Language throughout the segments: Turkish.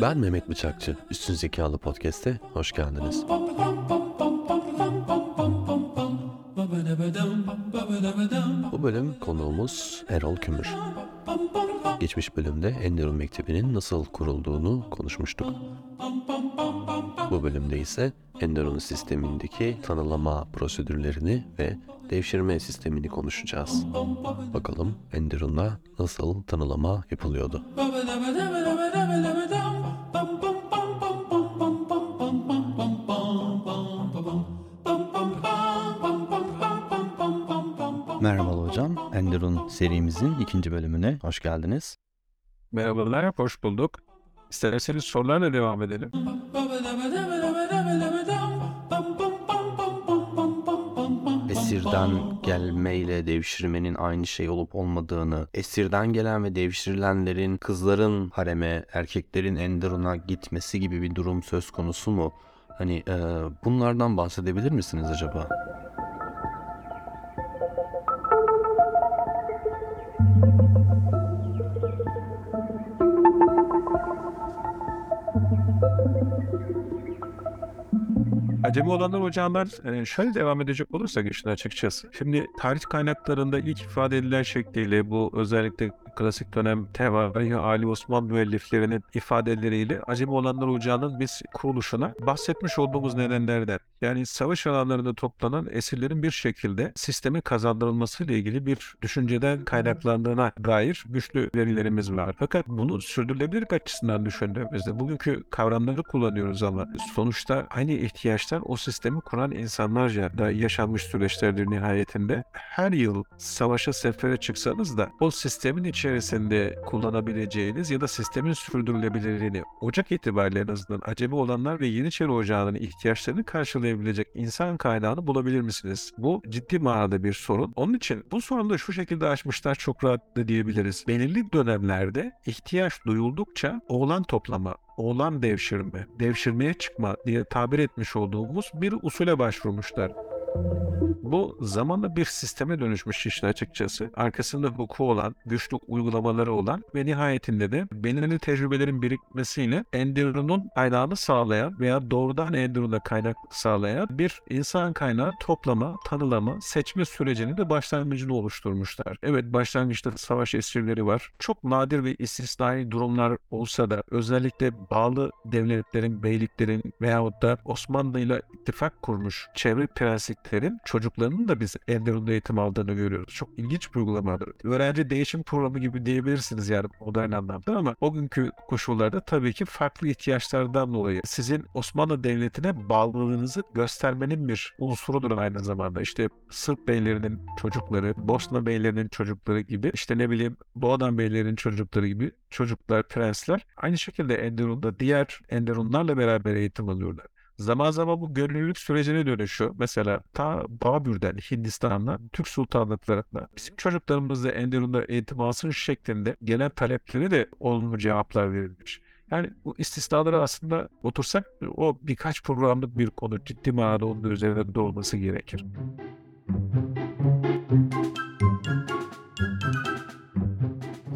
Ben Mehmet Bıçakçı. Üstün Zekalı Podcast'e hoş geldiniz. Bu bölüm konuğumuz Erol Kümür. Geçmiş bölümde Enderun Mektebi'nin nasıl kurulduğunu konuşmuştuk. Bu bölümde ise Enderun sistemindeki tanılama prosedürlerini ve devşirme sistemini konuşacağız. Bakalım Enderun'da nasıl tanılama yapılıyordu. Merhaba hocam. Enderun serimizin ikinci bölümüne hoş geldiniz. Merhabalar, hoş bulduk. İsterseniz sorularla devam edelim. Esirden gelmeyle devşirmenin aynı şey olup olmadığını, esirden gelen ve devşirilenlerin kızların hareme, erkeklerin Enderun'a gitmesi gibi bir durum söz konusu mu? Hani e, bunlardan bahsedebilir misiniz acaba? Acemi olanlar hocamlar e, şöyle devam edecek olursak işin açıkçası. Şimdi tarih kaynaklarında ilk ifade edilen şekliyle bu özellikle klasik dönem Tevari Ali Osman müelliflerinin ifadeleriyle Acemi olanlar ocağının biz kuruluşuna bahsetmiş olduğumuz nedenlerden. Yani savaş alanlarında toplanan esirlerin bir şekilde sisteme kazandırılmasıyla ilgili bir düşünceden kaynaklandığına dair güçlü verilerimiz var. Fakat bunu sürdürülebilirlik açısından düşündüğümüzde bugünkü kavramları kullanıyoruz ama sonuçta aynı ihtiyaçlar o sistemi kuran insanlarca da yaşanmış süreçlerdir nihayetinde. Her yıl savaşa sefere çıksanız da o sistemin içerisinde kullanabileceğiniz ya da sistemin sürdürülebilirliğini Ocak itibariyle en azından acemi olanlar ve Yeniçeri Ocağı'nın ihtiyaçlarını karşılayabilecek insan kaynağını bulabilir misiniz? Bu ciddi manada bir sorun. Onun için bu sorunu da şu şekilde aşmışlar çok rahat da diyebiliriz. Belirli dönemlerde ihtiyaç duyuldukça oğlan toplama, oğlan devşirme, devşirmeye çıkma diye tabir etmiş olduğumuz bir usule başvurmuşlar. Bu zamanla bir sisteme dönüşmüş işin açıkçası. Arkasında hukuku olan, güçlü uygulamaları olan ve nihayetinde de belirli tecrübelerin birikmesiyle Enderun'un kaynağını sağlayan veya doğrudan Enderun'a kaynak sağlayan bir insan kaynağı toplama, tanılama, seçme sürecini de başlangıcını oluşturmuşlar. Evet başlangıçta savaş esirleri var. Çok nadir ve istisnai durumlar olsa da özellikle bağlı devletlerin, beyliklerin veyahut da Osmanlı ile ittifak kurmuş çevre prensiplerin çocuklarının da biz Enderun'da eğitim aldığını görüyoruz. Çok ilginç bir uygulamadır. Öğrenci değişim programı gibi diyebilirsiniz yani modern anlamda ama o günkü koşullarda tabii ki farklı ihtiyaçlardan dolayı sizin Osmanlı Devleti'ne bağlılığınızı göstermenin bir unsurudur aynı zamanda. İşte Sırp beylerinin çocukları, Bosna beylerinin çocukları gibi işte ne bileyim Boğadan beylerinin çocukları gibi çocuklar, prensler aynı şekilde Enderun'da diğer Enderunlarla beraber eğitim alıyorlar. Zaman zaman bu gönüllülük sürecine dönüşüyor. Mesela ta Babür'den Hindistan'dan Türk sultanlıklarına bizim çocuklarımız da Enderun'da eğitim alsın şeklinde gelen taleplere de olumlu cevaplar verilmiş. Yani bu istisnaları aslında otursak o birkaç programlık bir konu ciddi manada onun üzerinde dolması gerekir.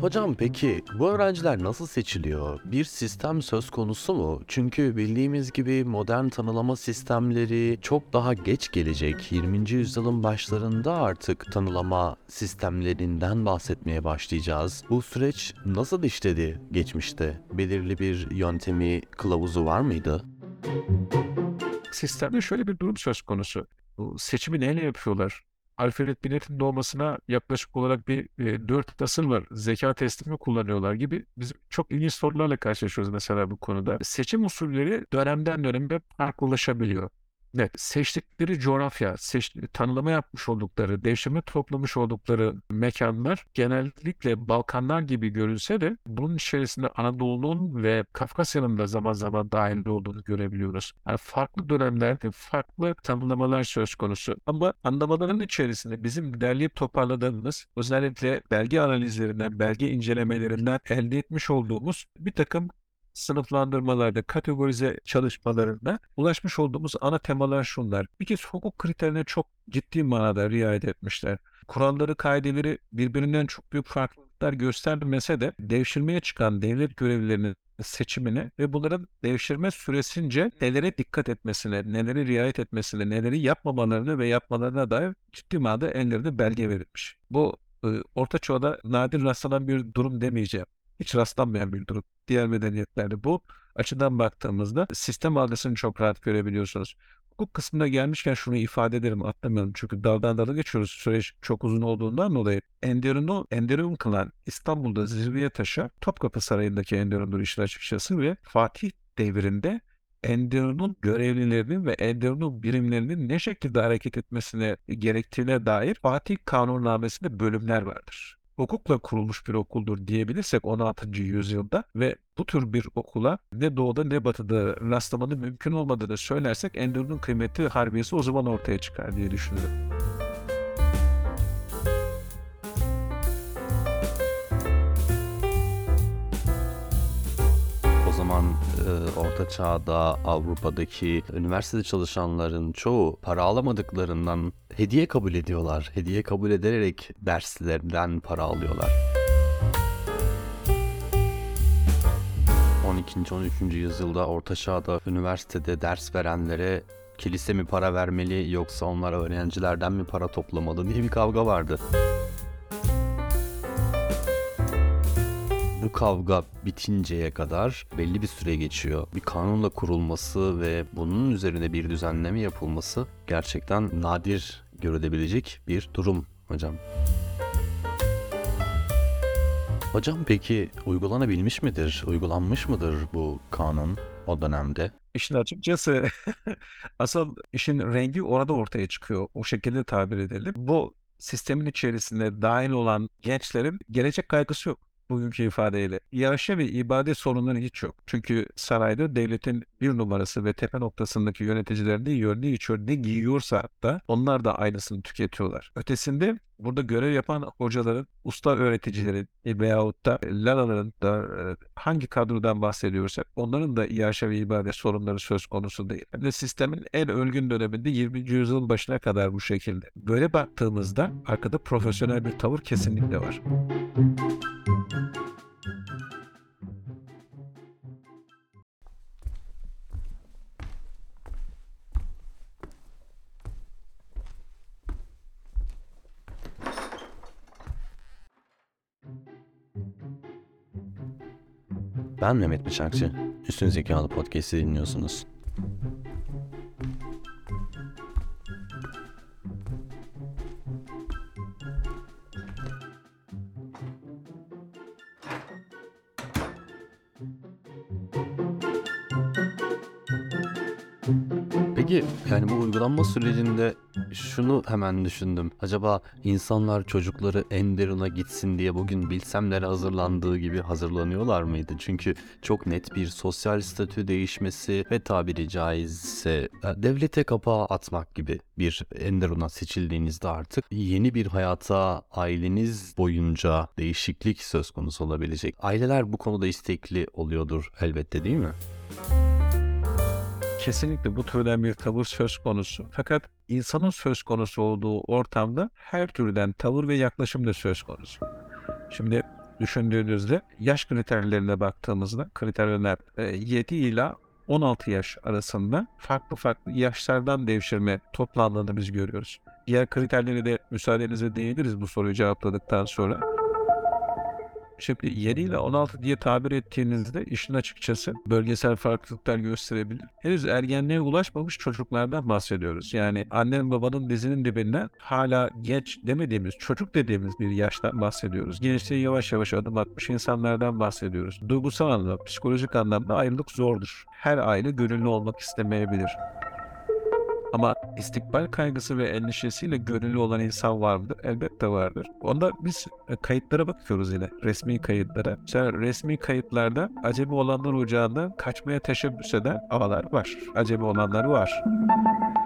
Hocam peki bu öğrenciler nasıl seçiliyor? Bir sistem söz konusu mu? Çünkü bildiğimiz gibi modern tanılama sistemleri çok daha geç gelecek. 20. yüzyılın başlarında artık tanılama sistemlerinden bahsetmeye başlayacağız. Bu süreç nasıl işledi geçmişte? Belirli bir yöntemi, kılavuzu var mıydı? Sistemde şöyle bir durum söz konusu. Bu seçimi neyle yapıyorlar? Alfred Binet'in doğmasına yaklaşık olarak bir e, 4 asır var. Zeka testi mi kullanıyorlar gibi bizim çok ilginç sorularla karşılaşıyoruz mesela bu konuda. Seçim usulleri dönemden döneme farklılaşabiliyor. Evet, seçtikleri coğrafya, seç, tanımlama yapmış oldukları, devşirme toplamış oldukları mekanlar genellikle Balkanlar gibi görünse de bunun içerisinde Anadolu'nun ve Kafkasya'nın da zaman zaman dahil olduğunu görebiliyoruz. Yani farklı dönemlerde farklı tanımlamalar söz konusu. Ama anlamaların içerisinde bizim derleyip toparladığımız özellikle belge analizlerinden, belge incelemelerinden elde etmiş olduğumuz bir takım sınıflandırmalarda, kategorize çalışmalarında ulaşmış olduğumuz ana temalar şunlar. Bir kez hukuk kriterlerine çok ciddi manada riayet etmişler. Kuralları, kaideleri birbirinden çok büyük farklılık farklılıklar göstermese de devşirmeye çıkan devlet görevlilerinin seçimine ve bunların devşirme süresince nelere dikkat etmesine, nelere riayet etmesine, neleri yapmamalarını ve yapmalarına dair ciddi manada ellerinde belge verilmiş. Bu e, Orta Çağ'da nadir rastlanan bir durum demeyeceğim. Hiç rastlanmayan bir durum. Diğer medeniyetlerde. Bu açıdan baktığımızda sistem algısını çok rahat görebiliyorsunuz. Hukuk kısmına gelmişken şunu ifade ederim atlamıyorum. Çünkü daldan dala geçiyoruz. Süreç çok uzun olduğundan dolayı Enderun'u Enderun kılan İstanbul'da zirveye taşa Topkapı Sarayı'ndaki Enderun'dur işin açıkçası ve Fatih devrinde Enderun'un görevlilerinin ve Enderun'un birimlerinin ne şekilde hareket etmesine gerektiğine dair Fatih Kanunnamesi'nde bölümler vardır hukukla kurulmuş bir okuldur diyebilirsek 16. yüzyılda ve bu tür bir okula ne doğuda ne batıda rastlamanın mümkün olmadığını söylersek Enderun'un kıymetli harbiyesi o zaman ortaya çıkar diye düşünüyorum. Zaman e, Orta Çağ'da Avrupa'daki üniversitede çalışanların çoğu para alamadıklarından hediye kabul ediyorlar. Hediye kabul ederek derslerinden para alıyorlar. 12. 13. yüzyılda Orta Çağ'da üniversitede ders verenlere kilise mi para vermeli yoksa onlar öğrencilerden mi para toplamalı diye bir kavga vardı. Bu kavga bitinceye kadar belli bir süre geçiyor. Bir kanunla kurulması ve bunun üzerine bir düzenleme yapılması gerçekten nadir görülebilecek bir durum hocam. Hocam peki uygulanabilmiş midir, uygulanmış mıdır bu kanun o dönemde? İşin açıkçası asıl işin rengi orada ortaya çıkıyor. O şekilde tabir edelim. Bu sistemin içerisinde dahil olan gençlerin gelecek kaygısı yok bugünkü ifadeyle. Yaşa ve ibadet sorunları hiç yok. Çünkü sarayda devletin bir numarası ve tepe noktasındaki yöneticiler ne yiyor ne içiyor ne giyiyorsa hatta onlar da aynısını tüketiyorlar. Ötesinde burada görev yapan hocaların, usta öğreticilerin e, veyahut da lalaların da e, hangi kadrodan bahsediyorsak onların da yaşa ve ibadet sorunları söz konusu değil. Hem de sistemin en ölgün döneminde 20. yüzyılın başına kadar bu şekilde. Böyle baktığımızda arkada profesyonel bir tavır kesinlikle var. Ben Mehmet Bıçakçı. Üstün Zekalı Podcast'i dinliyorsunuz. Uygulanma sürecinde şunu hemen düşündüm. Acaba insanlar çocukları Enderun'a gitsin diye bugün bilsemlere hazırlandığı gibi hazırlanıyorlar mıydı? Çünkü çok net bir sosyal statü değişmesi ve tabiri caizse e, devlete kapağı atmak gibi bir Enderun'a seçildiğinizde artık yeni bir hayata aileniz boyunca değişiklik söz konusu olabilecek. Aileler bu konuda istekli oluyordur elbette değil mi? Kesinlikle bu türden bir tavır söz konusu. Fakat insanın söz konusu olduğu ortamda her türden tavır ve yaklaşım da söz konusu. Şimdi düşündüğünüzde yaş kriterlerine baktığımızda kriterler 7 ila 16 yaş arasında farklı farklı yaşlardan devşirme toplandığını biz görüyoruz. Diğer kriterleri de müsaadenizle değiniriz bu soruyu cevapladıktan sonra. Şimdi 7 ile 16 diye tabir ettiğinizde işin açıkçası bölgesel farklılıklar gösterebilir. Henüz ergenliğe ulaşmamış çocuklardan bahsediyoruz. Yani annenin babanın dizinin dibinden hala genç demediğimiz, çocuk dediğimiz bir yaştan bahsediyoruz. Gençliğe yavaş yavaş adım atmış insanlardan bahsediyoruz. Duygusal anlamda, psikolojik anlamda ayrılık zordur. Her aile gönüllü olmak istemeyebilir. Ama istikbal kaygısı ve endişesiyle gönüllü olan insan var mıdır? Elbette vardır. Onda biz e, kayıtlara bakıyoruz yine. Resmi kayıtlara. Mesela resmi kayıtlarda acemi olanlar ocağından kaçmaya teşebbüs eden ağlar var. Acemi olanlar var.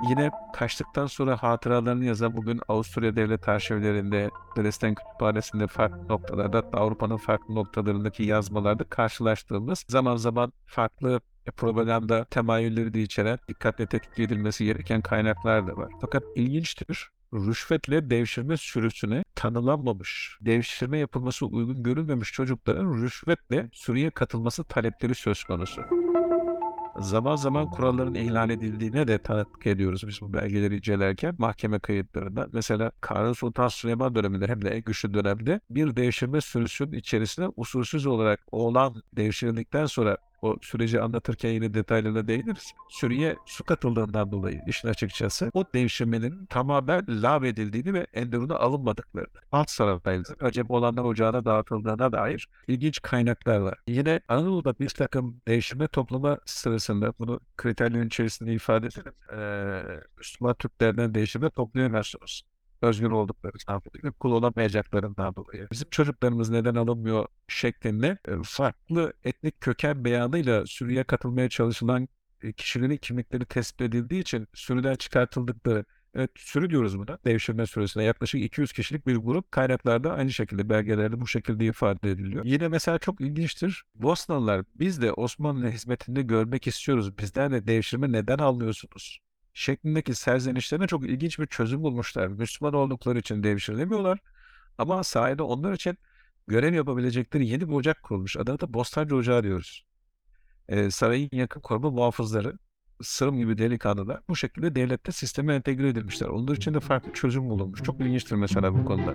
Yine kaçtıktan sonra hatıralarını yazan bugün Avusturya Devlet Arşivlerinde, Dresden Kütüphanesi'nde farklı noktalarda, Avrupa'nın farklı noktalarındaki yazmalarda karşılaştığımız zaman zaman farklı propaganda temayülleri de içeren dikkatle tetkik edilmesi gereken kaynaklar da var. Fakat ilginçtir. rüşvetle devşirme sürüsüne tanılanmamış, devşirme yapılması uygun görülmemiş çocukların rüşvetle sürüye katılması talepleri söz konusu. Zaman zaman kuralların ihlal edildiğine de tanıklık ediyoruz biz bu belgeleri incelerken mahkeme kayıtlarında. Mesela Kanuni Sultan Süleyman döneminde hem de en güçlü dönemde bir devşirme sürüsünün içerisine usulsüz olarak oğlan devşirildikten sonra o süreci anlatırken yine detaylarına değiniriz. Sürüye su katıldığından dolayı işin açıkçası o devşirmenin tamamen lağvedildiğini ve enderuna alınmadıklarını. Alt taraftayız. Acaba olanlar ocağına dağıtıldığına dair ilginç kaynaklar var. Yine Anadolu'da bir takım devşirme toplama sırasında bunu kriterlerin içerisinde ifade edelim. Ee, Müslüman Türklerden devşirme toplayamazsınız özgür olduklarından dolayı, kul olamayacaklarından dolayı. Bizim çocuklarımız neden alınmıyor şeklinde e, farklı etnik köken beyanıyla sürüye katılmaya çalışılan e, kişilerin kimlikleri tespit edildiği için sürüden çıkartıldıkları Evet, sürü diyoruz buna. Devşirme sürüsüne yaklaşık 200 kişilik bir grup kaynaklarda aynı şekilde belgelerde bu şekilde ifade ediliyor. Yine mesela çok ilginçtir. Bosnalılar biz de Osmanlı hizmetinde görmek istiyoruz. Bizden de devşirme neden almıyorsunuz? Şeklindeki serzenişlerine çok ilginç bir çözüm bulmuşlar. Müslüman oldukları için devşirilemiyorlar. Ama sahada onlar için görev yapabilecekleri yeni bir ocak kurulmuş. Adına da Bostancı Ocağı diyoruz. Ee, sarayın yakın koruma muhafızları, sırım gibi delikanlılar bu şekilde devlette sisteme entegre edilmişler. Onlar için de farklı çözüm bulunmuş. Çok ilginçtir mesela bu konuda.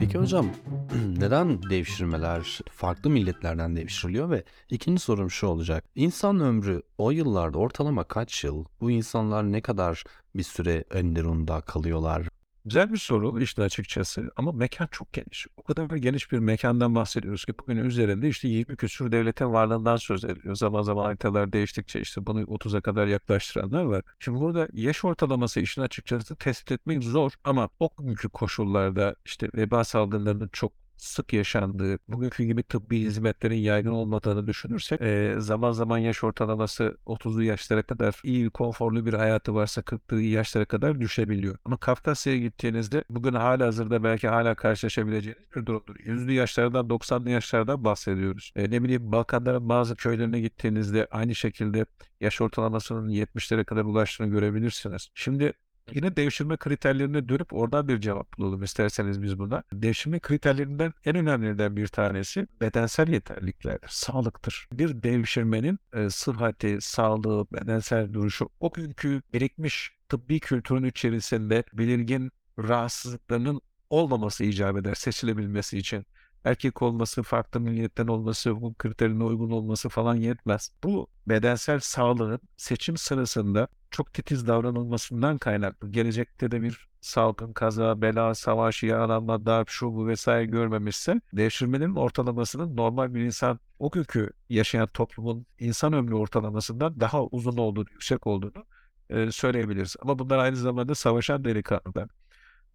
Peki hocam neden devşirmeler farklı milletlerden devşiriliyor ve ikinci sorum şu olacak. İnsan ömrü o yıllarda ortalama kaç yıl? Bu insanlar ne kadar bir süre Enderun'da kalıyorlar? Güzel bir soru işte açıkçası ama mekan çok geniş. O kadar geniş bir mekandan bahsediyoruz ki bugün üzerinde işte 20 küsur devletin varlığından söz ediliyor. Zaman zaman haritalar değiştikçe işte bunu 30'a kadar yaklaştıranlar var. Şimdi burada yaş ortalaması işin açıkçası tespit etmek zor ama o günkü koşullarda işte veba salgınlarının çok sık yaşandığı, bugünkü gibi tıbbi hizmetlerin yaygın olmadığını düşünürsek e, zaman zaman yaş ortalaması 30'lu yaşlara kadar iyi, konforlu bir hayatı varsa 40'lı yaşlara kadar düşebiliyor. Ama Kafkasya'ya gittiğinizde bugün hala hazırda belki hala karşılaşabileceğiniz bir durumdur. 100'lü yaşlardan 90'lı yaşlardan bahsediyoruz. E, ne bileyim Balkanların bazı köylerine gittiğinizde aynı şekilde yaş ortalamasının 70'lere kadar ulaştığını görebilirsiniz. Şimdi Yine devşirme kriterlerine dönüp oradan bir cevap bulalım isterseniz biz buna. Devşirme kriterlerinden en önemlilerinden bir tanesi bedensel yeterliliklerdir, sağlıktır. Bir devşirmenin e, sıhhati, sağlığı, bedensel duruşu o günkü birikmiş tıbbi kültürün içerisinde belirgin rahatsızlıklarının olmaması icap eder seçilebilmesi için erkek olması, farklı milliyetten olması, bu kriterine uygun olması falan yetmez. Bu bedensel sağlığın seçim sırasında çok titiz davranılmasından kaynaklı. Gelecekte de bir salgın, kaza, bela, savaş, yaralanma, darp, şu bu vesaire görmemişse devşirmenin ortalamasının normal bir insan o günkü yaşayan toplumun insan ömrü ortalamasından daha uzun olduğunu, yüksek olduğunu e, söyleyebiliriz. Ama bunlar aynı zamanda savaşan delikanlılar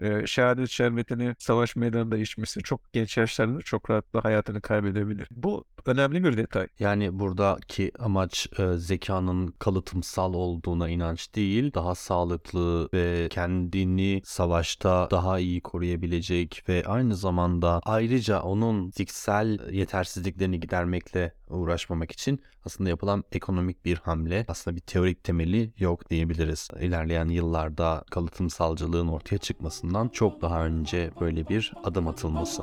e, şehadet şerbetini savaş meydanında içmesi çok genç yaşlarında çok rahatlıkla hayatını kaybedebilir. Bu önemli bir detay. Yani buradaki amaç e, zekanın kalıtımsal olduğuna inanç değil, daha sağlıklı ve kendini savaşta daha iyi koruyabilecek ve aynı zamanda ayrıca onun fiziksel yetersizliklerini gidermekle uğraşmamak için aslında yapılan ekonomik bir hamle. Aslında bir teorik temeli yok diyebiliriz. İlerleyen yıllarda kalıtımsalcılığın ortaya çıkmasından çok daha önce böyle bir adım atılması.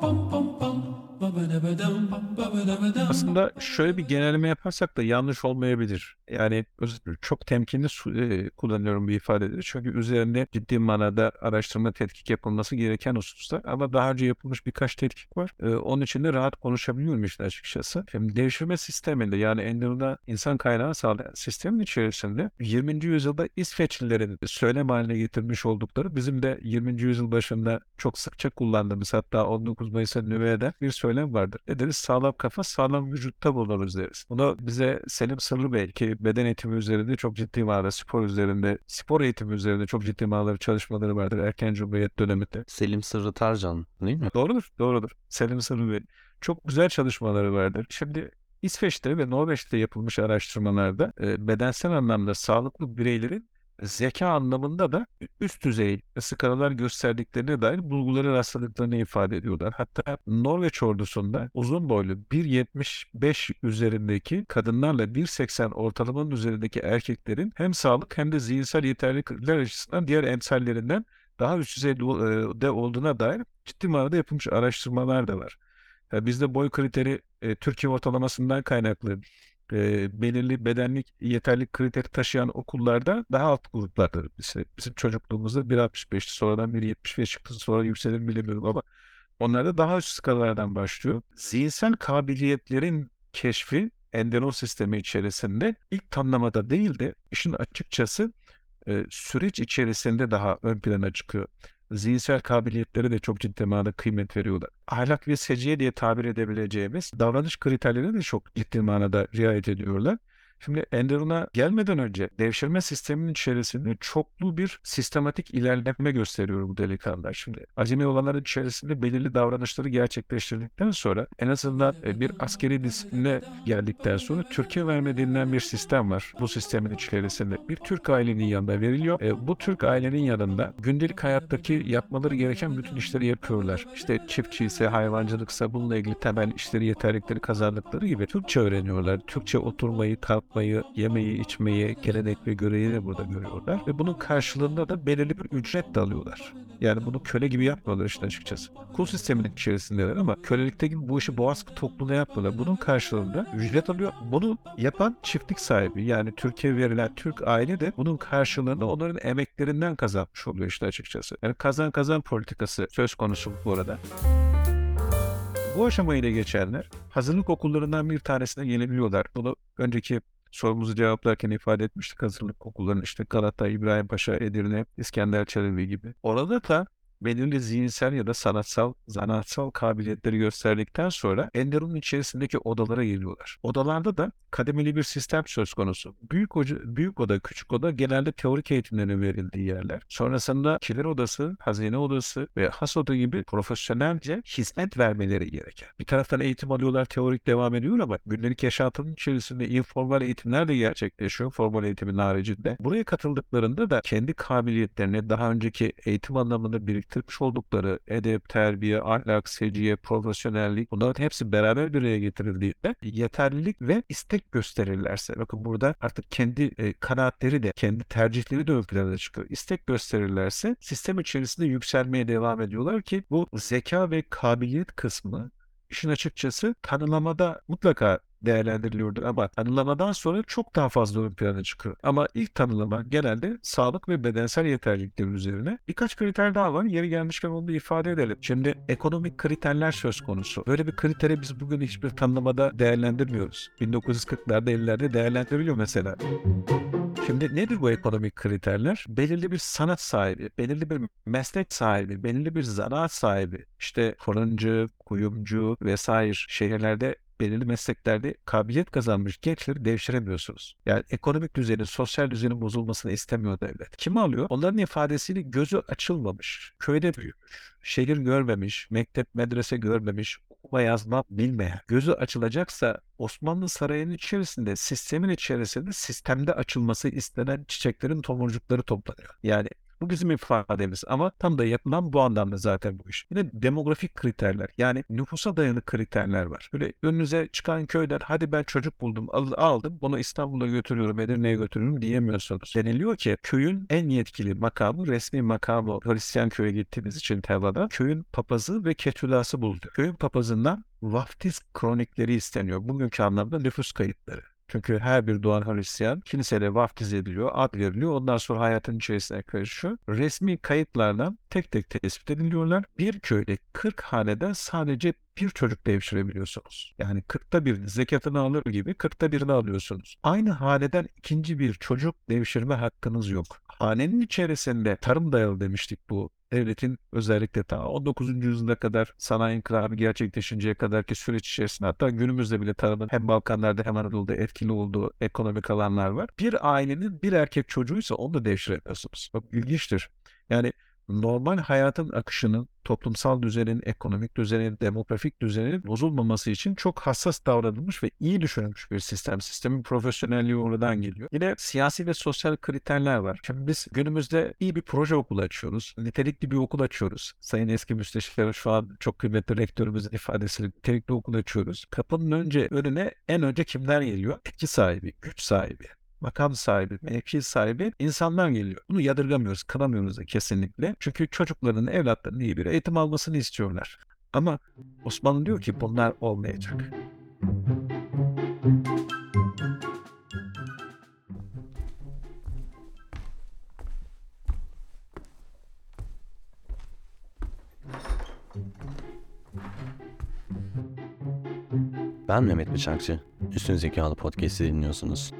Aslında şöyle bir genelleme yaparsak da yanlış olmayabilir. Yani çok temkinli e, kullanıyorum bu ifadeleri. Çünkü üzerinde ciddi manada araştırma tetkik yapılması gereken hususlar. Ama daha önce yapılmış birkaç tetkik var. E, onun için de rahat konuşabiliyorum işte açıkçası. Şimdi devşirme sisteminde yani Enderun'a insan kaynağı sağlayan sistemin içerisinde 20. yüzyılda İsveçlilerin söylem haline getirmiş oldukları bizim de 20. yüzyıl başında çok sıkça kullandığımız hatta 19 Mayıs'a nüvede bir söylem vardır. Ne deriz? Sağlam kafa sağlam vücutta bulunuruz deriz. Bunu bize Selim Sırrı Bey ki beden eğitimi üzerinde çok ciddi manada spor üzerinde, spor eğitimi üzerinde çok ciddi manada çalışmaları vardır erken cumhuriyet döneminde. Selim Sırrı Tarcan değil mi? Doğrudur, doğrudur. Selim Sırrı Bey. Çok güzel çalışmaları vardır. Şimdi İsveç'te ve Norveç'te yapılmış araştırmalarda e, bedensel anlamda sağlıklı bireylerin zeka anlamında da üst düzey skalalar gösterdiklerine dair bulguları rastladıklarını ifade ediyorlar. Hatta Norveç ordusunda uzun boylu 1.75 üzerindeki kadınlarla 1.80 ortalamanın üzerindeki erkeklerin hem sağlık hem de zihinsel yeterlilikler açısından diğer emsallerinden daha üst düzeyde e, olduğuna dair ciddi manada yapılmış araştırmalar da var. Yani bizde boy kriteri e, Türkiye ortalamasından kaynaklı e, belirli bedenlik yeterlilik kriteri taşıyan okullarda daha alt gruplardır. Bizim, bizim çocukluğumuzda 1.65'ti sonradan 1.75 çıktı sonra yükselir bilemiyorum ama onlarda daha üst skalalardan başlıyor. Zihinsel kabiliyetlerin keşfi endonom sistemi içerisinde ilk tanımlamada değil de işin açıkçası e, süreç içerisinde daha ön plana çıkıyor. Zihinsel kabiliyetlere de çok ciddi manada kıymet veriyorlar. Ahlak ve seciye diye tabir edebileceğimiz davranış kriterlerine de çok ciddi manada riayet ediyorlar. Şimdi Enderun'a gelmeden önce devşirme sisteminin içerisinde çoklu bir sistematik ilerleme gösteriyor bu delikanlılar. Şimdi acemi olanların içerisinde belirli davranışları gerçekleştirdikten sonra en azından e, bir askeri disipline geldikten sonra Türkiye verme bir sistem var. Bu sistemin içerisinde bir Türk ailenin yanında veriliyor. E, bu Türk ailenin yanında gündelik hayattaki yapmaları gereken bütün işleri yapıyorlar. İşte çiftçi ise hayvancılıksa bununla ilgili temel işleri yeterlikleri kazandıkları gibi Türkçe öğreniyorlar. Türkçe oturmayı, kalkmayı, yapmayı, yemeği, içmeyi, gelenek ve göreyi de burada görüyorlar. Ve bunun karşılığında da belirli bir ücret de alıyorlar. Yani bunu köle gibi yapmıyorlar işte açıkçası. Kul sisteminin içerisindeler ama kölelikte gibi bu işi boğaz topluluğuna yapmıyorlar. Bunun karşılığında ücret alıyor. Bunu yapan çiftlik sahibi yani Türkiye verilen Türk aile de bunun karşılığında onların emeklerinden kazanmış oluyor işte açıkçası. Yani kazan kazan politikası söz konusu bu arada. Bu aşamayı da geçenler hazırlık okullarından bir tanesine gelebiliyorlar. Bunu önceki sorumuzu cevaplarken ifade etmiştik hazırlık okullarının işte Galata, İbrahim Paşa, Edirne, İskender Çelebi gibi. Orada da belirli zihinsel ya da sanatsal, zanatsal kabiliyetleri gösterdikten sonra Enderun'un içerisindeki odalara geliyorlar. Odalarda da kademeli bir sistem söz konusu. Büyük, hoca, büyük oda, küçük oda genelde teorik eğitimlerin verildiği yerler. Sonrasında kiler odası, hazine odası ve has oda gibi profesyonelce hizmet vermeleri gereken. Bir taraftan eğitim alıyorlar, teorik devam ediyor ama günlük yaşantının içerisinde informal eğitimler de gerçekleşiyor formal eğitimin haricinde. Buraya katıldıklarında da kendi kabiliyetlerini daha önceki eğitim anlamında biriktirmek biriktirmiş oldukları edep, terbiye, ahlak, seciye, profesyonellik bunların hepsi beraber bir araya getirildiğinde yeterlilik ve istek gösterirlerse bakın burada artık kendi e, kanaatleri de kendi tercihleri de ön plana çıkıyor. İstek gösterirlerse sistem içerisinde yükselmeye devam ediyorlar ki bu zeka ve kabiliyet kısmı işin açıkçası tanımlamada mutlaka değerlendiriliyordur ama tanımlamadan sonra çok daha fazla ön plana çıkıyor. Ama ilk tanımlama genelde sağlık ve bedensel yeterlilikler üzerine. Birkaç kriter daha var. Yeri gelmişken onu da ifade edelim. Şimdi ekonomik kriterler söz konusu. Böyle bir kritere biz bugün hiçbir tanımlamada değerlendirmiyoruz. 1940'larda 50'lerde değerlendiriliyor mesela. Şimdi nedir bu ekonomik kriterler? Belirli bir sanat sahibi, belirli bir meslek sahibi, belirli bir zanaat sahibi, işte fırıncı, kuyumcu vesaire şehirlerde belirli mesleklerde kabiliyet kazanmış gençleri devşiremiyorsunuz. Yani ekonomik düzenin, sosyal düzenin bozulmasını istemiyor devlet. Kim alıyor? Onların ifadesiyle gözü açılmamış, köyde büyümüş, şehir görmemiş, mektep, medrese görmemiş, okuma yazma bilmeyen, gözü açılacaksa Osmanlı Sarayı'nın içerisinde, sistemin içerisinde sistemde açılması istenen çiçeklerin tomurcukları toplanıyor. Yani bu bizim ifademiz ama tam da yapılan bu anlamda zaten bu iş. Yine demografik kriterler yani nüfusa dayalı kriterler var. Böyle önünüze çıkan köyler hadi ben çocuk buldum aldım bunu İstanbul'a götürüyorum Edirne'ye götürüyorum diyemiyorsunuz. Deniliyor ki köyün en yetkili makamı resmi makamı Hristiyan köye gittiğimiz için Tevla'da köyün papazı ve ketülası buldu. Köyün papazından vaftiz kronikleri isteniyor. Bugünkü anlamda nüfus kayıtları. Çünkü her bir doğan Hristiyan kilisede vaftiz ediliyor, ad veriliyor. Ondan sonra hayatın içerisine karışıyor. Resmi kayıtlardan tek tek tespit ediliyorlar. Bir köyde 40 haneden sadece bir çocuk devşirebiliyorsunuz. Yani 40'ta bir zekatını alır gibi 40'ta birini alıyorsunuz. Aynı haneden ikinci bir çocuk devşirme hakkınız yok. Hanenin içerisinde tarım dayalı demiştik bu devletin özellikle ta 19. yüzyılda kadar sanayi inkılabı gerçekleşinceye kadarki süreç içerisinde hatta günümüzde bile tarımın hem Balkanlarda hem Anadolu'da etkili olduğu ekonomik alanlar var. Bir ailenin bir erkek çocuğuysa onu da devşiremiyorsunuz. Çok ilginçtir. Yani normal hayatın akışının, toplumsal düzenin, ekonomik düzenin, demografik düzenin bozulmaması için çok hassas davranılmış ve iyi düşünülmüş bir sistem. Sistemin profesyonelliği oradan geliyor. Yine siyasi ve sosyal kriterler var. Şimdi biz günümüzde iyi bir proje okulu açıyoruz. Nitelikli bir okul açıyoruz. Sayın eski müsteşarı şu an çok kıymetli rektörümüzün ifadesiyle nitelikli okul açıyoruz. Kapının önce önüne en önce kimler geliyor? Etki sahibi, güç sahibi, makam sahibi, mevki sahibi insanlar geliyor. Bunu yadırgamıyoruz, kınamıyoruz da kesinlikle. Çünkü çocukların, evlatlarının iyi bir eğitim almasını istiyorlar. Ama Osmanlı diyor ki bunlar olmayacak. Ben Mehmet Bıçakçı. Üstün Zekalı Podcast'i dinliyorsunuz.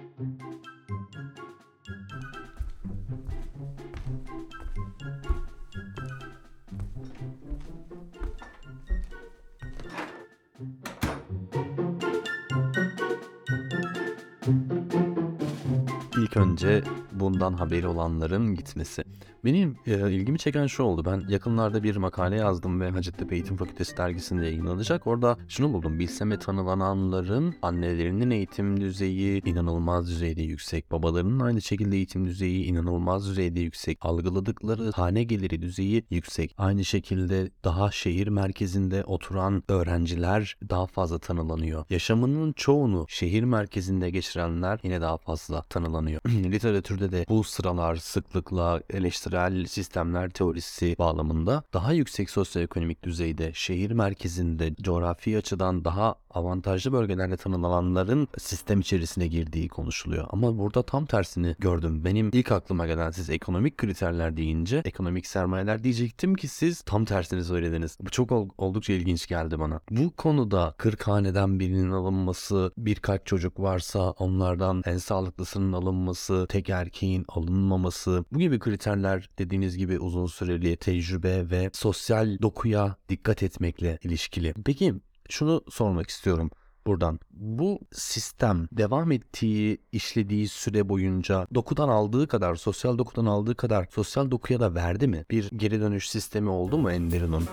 Önce bundan haberi olanların gitmesi. Benim e, ilgimi çeken şu oldu. Ben yakınlarda bir makale yazdım ve Hacettepe Eğitim Fakültesi dergisinde yayınlanacak. Orada şunu buldum. Bilseme tanılananların annelerinin eğitim düzeyi inanılmaz düzeyde yüksek. Babalarının aynı şekilde eğitim düzeyi inanılmaz düzeyde yüksek. Algıladıkları hane geliri düzeyi yüksek. Aynı şekilde daha şehir merkezinde oturan öğrenciler daha fazla tanılanıyor. Yaşamının çoğunu şehir merkezinde geçirenler yine daha fazla tanılanıyor. Literatürde de bu sıralar sıklıkla eleştirel sistemler teorisi bağlamında daha yüksek sosyoekonomik düzeyde şehir merkezinde coğrafi açıdan daha avantajlı bölgelerde tanınanların sistem içerisine girdiği konuşuluyor. Ama burada tam tersini gördüm. Benim ilk aklıma gelen siz ekonomik kriterler deyince ekonomik sermayeler diyecektim ki siz tam tersini söylediniz. Bu çok ol- oldukça ilginç geldi bana. Bu konuda 40 haneden birinin alınması, birkaç çocuk varsa onlardan en sağlıklısının alınması, tek erkeğin alınmaması bu gibi kriterler dediğiniz gibi uzun süreli tecrübe ve sosyal dokuya dikkat etmekle ilişkili. Peki şunu sormak istiyorum buradan. Bu sistem devam ettiği, işlediği süre boyunca dokudan aldığı kadar, sosyal dokudan aldığı kadar sosyal dokuya da verdi mi? Bir geri dönüş sistemi oldu mu Enderun'un?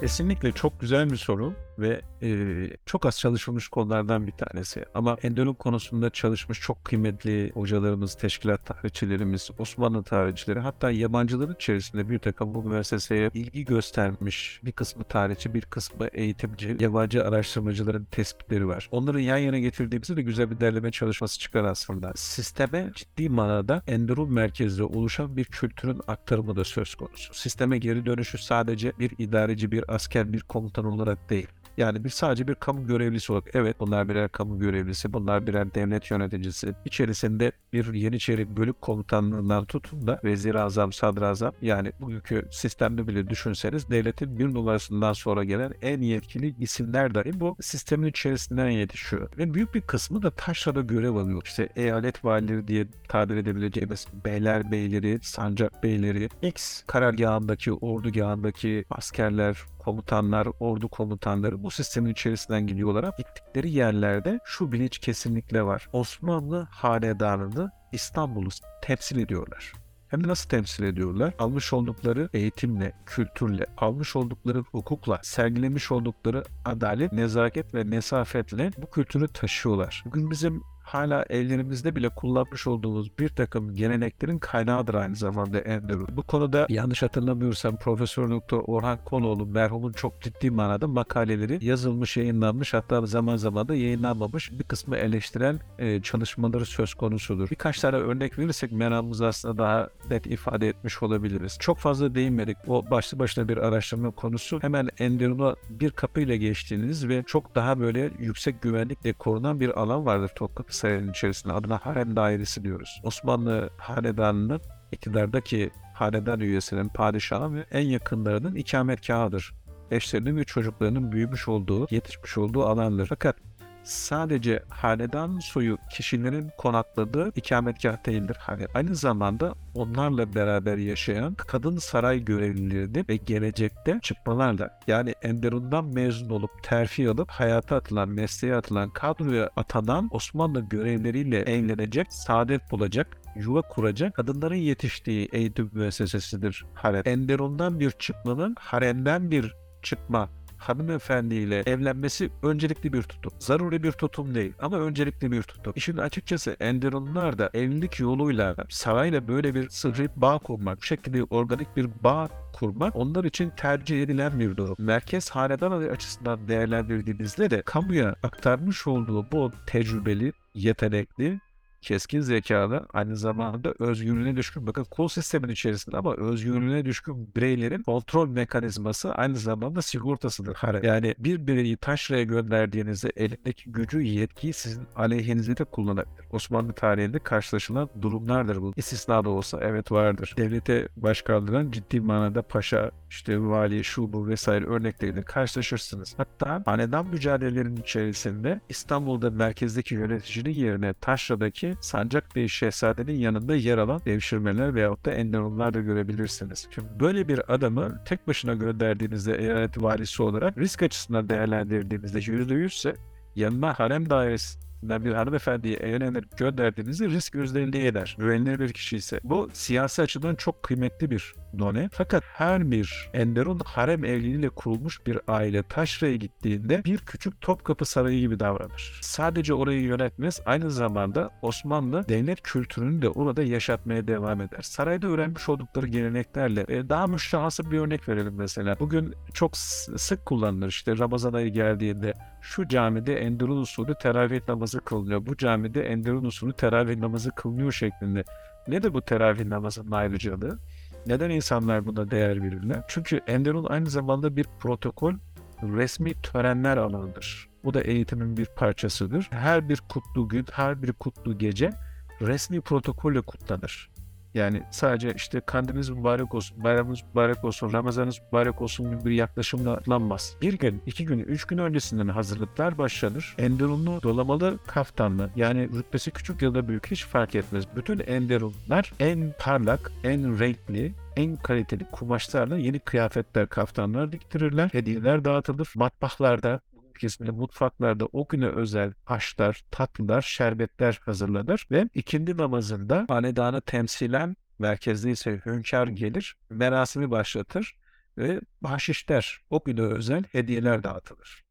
Kesinlikle çok güzel bir soru ve e, çok az çalışılmış konulardan bir tanesi. Ama Enderun konusunda çalışmış çok kıymetli hocalarımız, teşkilat tarihçilerimiz, Osmanlı tarihçileri hatta yabancıların içerisinde bir takım bu müesseseye ilgi göstermiş bir kısmı tarihçi, bir kısmı eğitimci, yabancı araştırmacıların tespitleri var. Onları yan yana getirdiğimizde de güzel bir derleme çalışması çıkar aslında. Sisteme ciddi manada Enderun merkezli oluşan bir kültürün aktarımı da söz konusu. Sisteme geri dönüşü sadece bir idareci, bir asker, bir komutan olarak değil. Yani bir sadece bir kamu görevlisi olarak evet bunlar birer kamu görevlisi, bunlar birer devlet yöneticisi. İçerisinde bir Yeniçeri bölük komutanlığından tutun da vezir azam, sadrazam yani bugünkü sistemde bile düşünseniz devletin bir numarasından sonra gelen en yetkili isimler dahi bu sistemin içerisinden yetişiyor. Ve büyük bir kısmı da taşrada görev alıyor. İşte eyalet valileri diye tabir edebileceğimiz beyler beyleri, sancak beyleri, X karargahındaki, ordugahındaki askerler, komutanlar, ordu komutanları bu sistemin içerisinden geliyorlar ama gittikleri yerlerde şu bilinç kesinlikle var. Osmanlı hanedanını İstanbul'u temsil ediyorlar. Hem de nasıl temsil ediyorlar? Almış oldukları eğitimle, kültürle, almış oldukları hukukla, sergilemiş oldukları adalet, nezaket ve nesafetle bu kültürü taşıyorlar. Bugün bizim hala evlerimizde bile kullanmış olduğumuz bir takım geleneklerin kaynağıdır aynı zamanda Enderun. Bu konuda yanlış hatırlamıyorsam Profesör Doktor Orhan Konoğlu merhumun çok ciddi manada makaleleri yazılmış, yayınlanmış hatta zaman zaman da yayınlanmamış bir kısmı eleştiren e, çalışmaları söz konusudur. Birkaç tane örnek verirsek meramımızı aslında daha net ifade etmiş olabiliriz. Çok fazla değinmedik. O başlı başına bir araştırma konusu. Hemen Enderun'a bir kapıyla geçtiğiniz ve çok daha böyle yüksek güvenlikle korunan bir alan vardır Topkapı Sarayı'nın içerisinde. Adına Harem Dairesi diyoruz. Osmanlı Hanedanı'nın iktidardaki hanedan üyesinin, padişahın ve en yakınlarının ikametgahıdır. Eşlerinin ve çocuklarının büyümüş olduğu, yetişmiş olduğu alandır. Fakat sadece hanedan soyu kişilerin konakladığı ikametgah değildir. Hani aynı zamanda onlarla beraber yaşayan kadın saray görevlilerini ve gelecekte çıkmalarla yani Enderun'dan mezun olup terfi alıp hayata atılan, mesleğe atılan kadroya atanan Osmanlı görevleriyle evlenecek, saadet bulacak yuva kuracak kadınların yetiştiği eğitim müessesesidir harem. Enderun'dan bir çıkmanın haremden bir çıkma hanımefendiyle evlenmesi öncelikli bir tutum. Zaruri bir tutum değil ama öncelikli bir tutum. İşin açıkçası Enderunlar da evlilik yoluyla sarayla böyle bir sıhhi bağ kurmak, bu şekilde organik bir bağ kurmak onlar için tercih edilen bir durum. Merkez hanedan açısından değerlendirdiğinizde de kamuya aktarmış olduğu bu tecrübeli, yetenekli, keskin zekalı aynı zamanda özgürlüğüne düşkün bakın kol sistemin içerisinde ama özgürlüğüne düşkün bireylerin kontrol mekanizması aynı zamanda sigortasıdır. Yani bir bireyi taşraya gönderdiğinizde elindeki gücü, yetkiyi sizin aleyhinize de kullanabilir. Osmanlı tarihinde karşılaşılan durumlardır bu. İstisna da olsa evet vardır. Devlete baş kaldıran ciddi manada paşa, işte vali, şu bu vesaire örnekleriyle karşılaşırsınız. Hatta hanedan mücadelelerinin içerisinde İstanbul'da merkezdeki yöneticinin yerine Taşra'daki Sancak Bey Şehzade'nin yanında yer alan devşirmeler veyahut da enderunlar da görebilirsiniz. Şimdi böyle bir adamı tek başına gönderdiğinizde eyalet valisi olarak risk açısından değerlendirdiğinizde %100 ise yanına harem dairesinden bir hanımefendiye evlenip gönderdiğinizde risk %50 eder. Güvenilir bir kişi ise. Bu siyasi açıdan çok kıymetli bir done. Fakat her bir Enderun harem evliliğiyle kurulmuş bir aile Taşra'ya gittiğinde bir küçük Topkapı Sarayı gibi davranır. Sadece orayı yönetmez, aynı zamanda Osmanlı devlet kültürünü de orada yaşatmaya devam eder. Sarayda öğrenmiş oldukları geleneklerle e, daha müştahası bir örnek verelim mesela. Bugün çok sık kullanılır işte Ramazan ayı geldiğinde şu camide Enderun usulü teravih namazı kılınıyor. Bu camide Enderun usulü teravih namazı kılınıyor şeklinde. Nedir bu teravih namazının ayrıcalığı? Neden insanlar buna değer verirler? Çünkü Enderun aynı zamanda bir protokol, resmi törenler alanıdır. Bu da eğitimin bir parçasıdır. Her bir kutlu gün, her bir kutlu gece resmi protokolle kutlanır. Yani sadece işte kandiliniz mübarek olsun, bayramınız mübarek olsun, Ramazanınız mübarek olsun gibi bir yaklaşımla atlanmaz. Bir gün, iki gün, üç gün öncesinden hazırlıklar başlanır. Enderunlu dolamalı kaftanlı yani rütbesi küçük ya da büyük hiç fark etmez. Bütün Enderunlar en parlak, en renkli, en kaliteli kumaşlarla yeni kıyafetler, kaftanlar diktirirler. Hediyeler dağıtılır. Matbaahlarda kesimde mutfaklarda o güne özel aşlar, tatlılar, şerbetler hazırlanır ve ikindi namazında hanedanı temsilen merkezde ise hünkâr gelir, merasimi başlatır ve bahşişler, o güne özel hediyeler dağıtılır.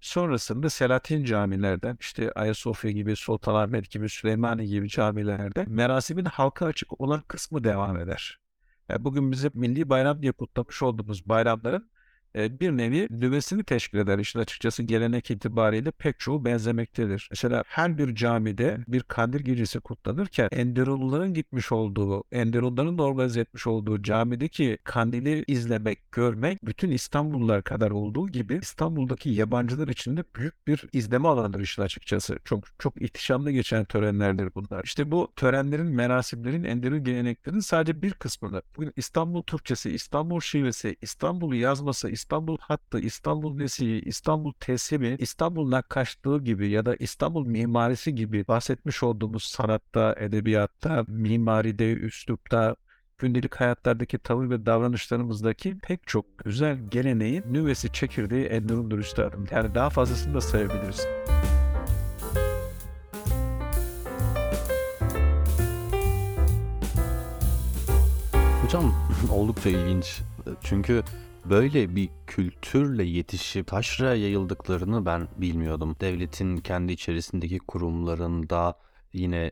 Sonrasında Selahattin camilerden işte Ayasofya gibi, Sultanahmet gibi, Süleymaniye gibi camilerde merasimin halka açık olan kısmı devam eder. Yani bugün bize milli bayram diye kutlamış olduğumuz bayramların bir nevi nüvesini teşkil eder. İşin açıkçası gelenek itibariyle pek çoğu benzemektedir. Mesela her bir camide bir kandil gecesi kutlanırken Enderunluların gitmiş olduğu, Enderunluların organize etmiş olduğu camideki kandili izlemek, görmek bütün İstanbullular kadar olduğu gibi İstanbul'daki yabancılar için de büyük bir izleme alanıdır işin açıkçası. Çok çok ihtişamlı geçen törenlerdir bunlar. İşte bu törenlerin, merasimlerin, Enderun geleneklerinin sadece bir kısmını. Bugün İstanbul Türkçesi, İstanbul şivesi, İstanbul yazması, İstanbul hattı, İstanbul nesihi, İstanbul tesimi, İstanbul nakkaşlığı gibi ya da İstanbul mimarisi gibi bahsetmiş olduğumuz sanatta, edebiyatta, mimaride, üslupta, gündelik hayatlardaki tavır ve davranışlarımızdaki pek çok güzel geleneğin nüvesi çekirdeği Enderun'dur üstadım. Yani daha fazlasını da sayabiliriz. Hocam oldukça ilginç. Çünkü böyle bir kültürle yetişip taşraya yayıldıklarını ben bilmiyordum. Devletin kendi içerisindeki kurumlarında yine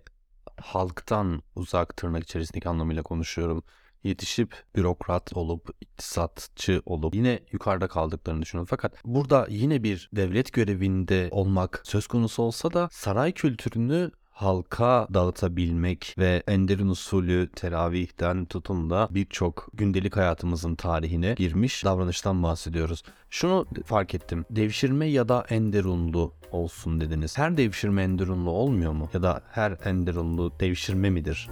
halktan uzak tırnak içerisindeki anlamıyla konuşuyorum. Yetişip bürokrat olup, iktisatçı olup yine yukarıda kaldıklarını düşünüyorum. Fakat burada yine bir devlet görevinde olmak söz konusu olsa da saray kültürünü halka dağıtabilmek ve Enderun usulü teravihten tutun da birçok gündelik hayatımızın tarihine girmiş davranıştan bahsediyoruz. Şunu fark ettim. Devşirme ya da Enderunlu olsun dediniz. Her devşirme Enderunlu olmuyor mu? Ya da her Enderunlu devşirme midir?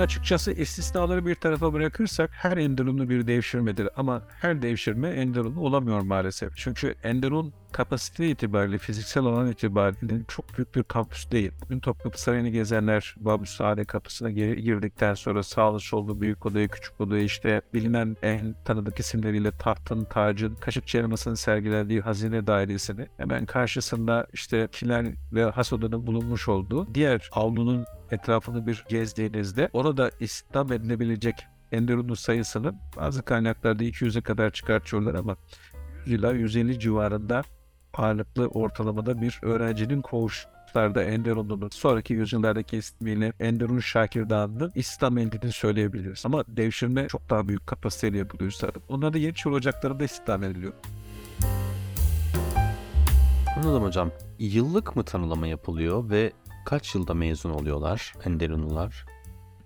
Açıkçası istisnaları bir tarafa bırakırsak her Enderun'lu bir devşirmedir ama her devşirme Enderun'lu olamıyor maalesef. Çünkü Enderun kapasite itibariyle, fiziksel alan itibariyle çok büyük bir kampüs değil. Bugün Topkapı Sarayı'nı gezenler Babu Sade kapısına gir- girdikten sonra sağlı sollu büyük odayı, küçük odayı işte bilinen en tanıdık isimleriyle tahtın, tacın, kaşıkçı elmasının sergilendiği hazine dairesini hemen karşısında işte kiler ve has odanın bulunmuş olduğu diğer avlunun etrafını bir gezdiğinizde orada istihdam edilebilecek Enderun'un sayısını bazı kaynaklarda 200'e kadar çıkartıyorlar ama 100 ila 150 civarında ağırlıklı ortalamada bir öğrencinin koğuşlarda Enderun'un sonraki yüzyıllardaki ismiyle Enderun Şakirdağı'nın İslam eldiğini söyleyebiliriz. Ama devşirme çok daha büyük kapasiteyle yapılıyor üstadım. Onlar da Yeniçeri ocaklarında istihdam ediliyor. Anladım hocam. Yıllık mı tanılama yapılıyor ve kaç yılda mezun oluyorlar Enderunlular?